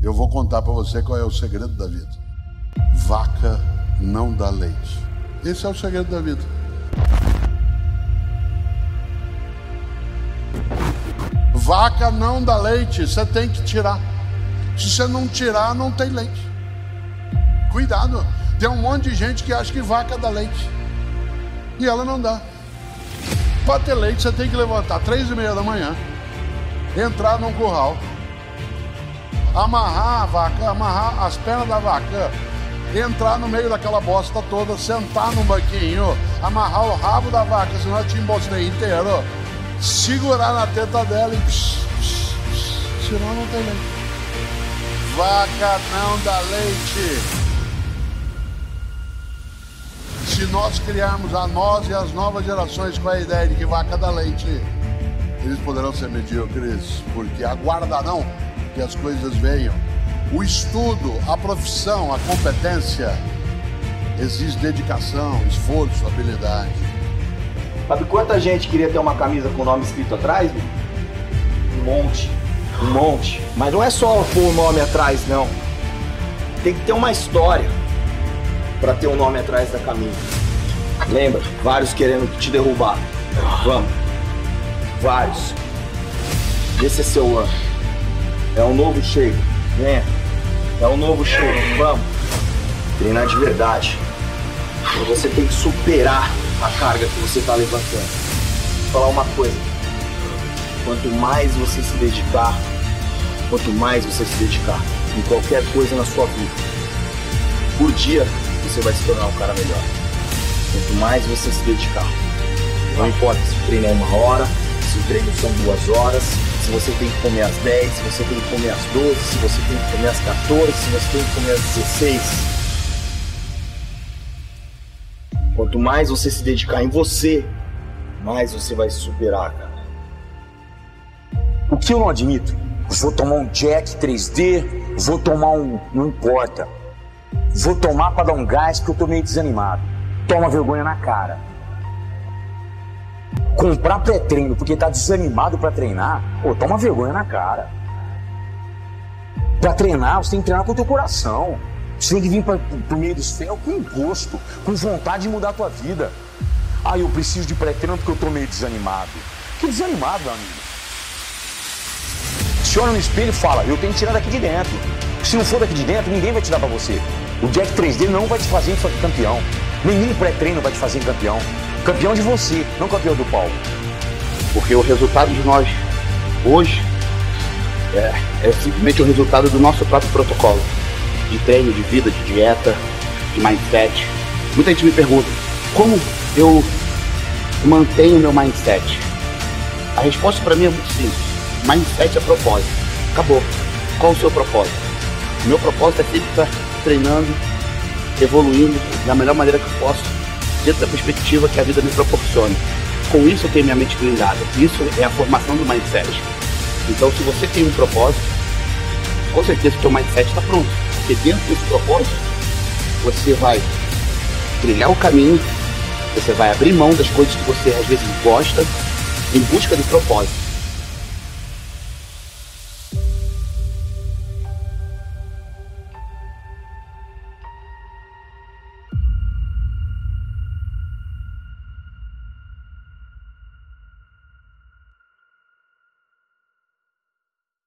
Eu vou contar para você qual é o segredo da vida. Vaca não dá leite. Esse é o segredo da vida. Vaca não dá leite, você tem que tirar. Se você não tirar, não tem leite. Cuidado, tem um monte de gente que acha que vaca dá leite. E ela não dá. Para ter leite, você tem que levantar três e meia da manhã, entrar num curral, amarrar a vaca, amarrar as pernas da vaca, entrar no meio daquela bosta toda, sentar num banquinho, amarrar o rabo da vaca, senão eu te embostei inteiro, segurar na teta dela e. Psh, psh, psh, senão não tem leite. Vaca não dá leite. Se nós criarmos a nós e as novas gerações com a ideia de que vaca dá leite, eles poderão ser medíocres, porque aguardarão que as coisas venham. O estudo, a profissão, a competência exige dedicação, esforço, habilidade. Sabe quanta gente queria ter uma camisa com o nome escrito atrás? meu? Um monte, um monte. Mas não é só pôr o nome atrás, não. Tem que ter uma história para ter um nome atrás da camisa. Lembra? Vários querendo te derrubar. Vamos. Vários. Esse é seu ano. É um novo chego. Venha. É um novo chego. Vamos. Treinar de verdade. Você tem que superar a carga que você está levantando. Vou falar uma coisa. Quanto mais você se dedicar, quanto mais você se dedicar em qualquer coisa na sua vida, por dia você vai se tornar um cara melhor. Quanto mais você se dedicar. Não importa se o treino é uma hora, se o treino são duas horas, se você tem que comer às 10, se você tem que comer às 12, se você tem que comer às 14, se você tem que comer às 16. Quanto mais você se dedicar em você, mais você vai se superar, cara. O que eu não admito? Vou tomar um Jack 3D, vou tomar um. Não importa. Vou tomar para dar um gás porque eu tô meio desanimado. Toma vergonha na cara. Comprar pré-treino porque tá desanimado para treinar, pô, toma vergonha na cara. Para treinar, você tem que treinar com o teu coração. Você tem que vir para o meio do céu com imposto, com vontade de mudar a tua vida. Ah, eu preciso de pré-treino porque eu tô meio desanimado. Que desanimado, meu amigo. Se olha no espelho e fala, eu tenho que tirar daqui de dentro. Se não for daqui de dentro, ninguém vai te dar pra você. O Jack 3D não vai te fazer campeão. Nenhum pré-treino vai te fazer campeão. Campeão de você, não campeão do palco. Porque o resultado de nós hoje é, é simplesmente o resultado do nosso próprio protocolo de treino, de vida, de dieta, de mindset. Muita gente me pergunta como eu mantenho meu mindset. A resposta para mim é muito simples. Mindset é propósito. Acabou. Qual o seu propósito? O meu propósito é sempre estar treinando, evoluindo da melhor maneira que eu posso, dentro da perspectiva que a vida me proporciona. Com isso eu tenho minha mente blindada. Isso é a formação do mindset. Então se você tem um propósito, com certeza o seu mindset está pronto. Porque dentro desse propósito, você vai trilhar o caminho, você vai abrir mão das coisas que você às vezes gosta, em busca do propósito.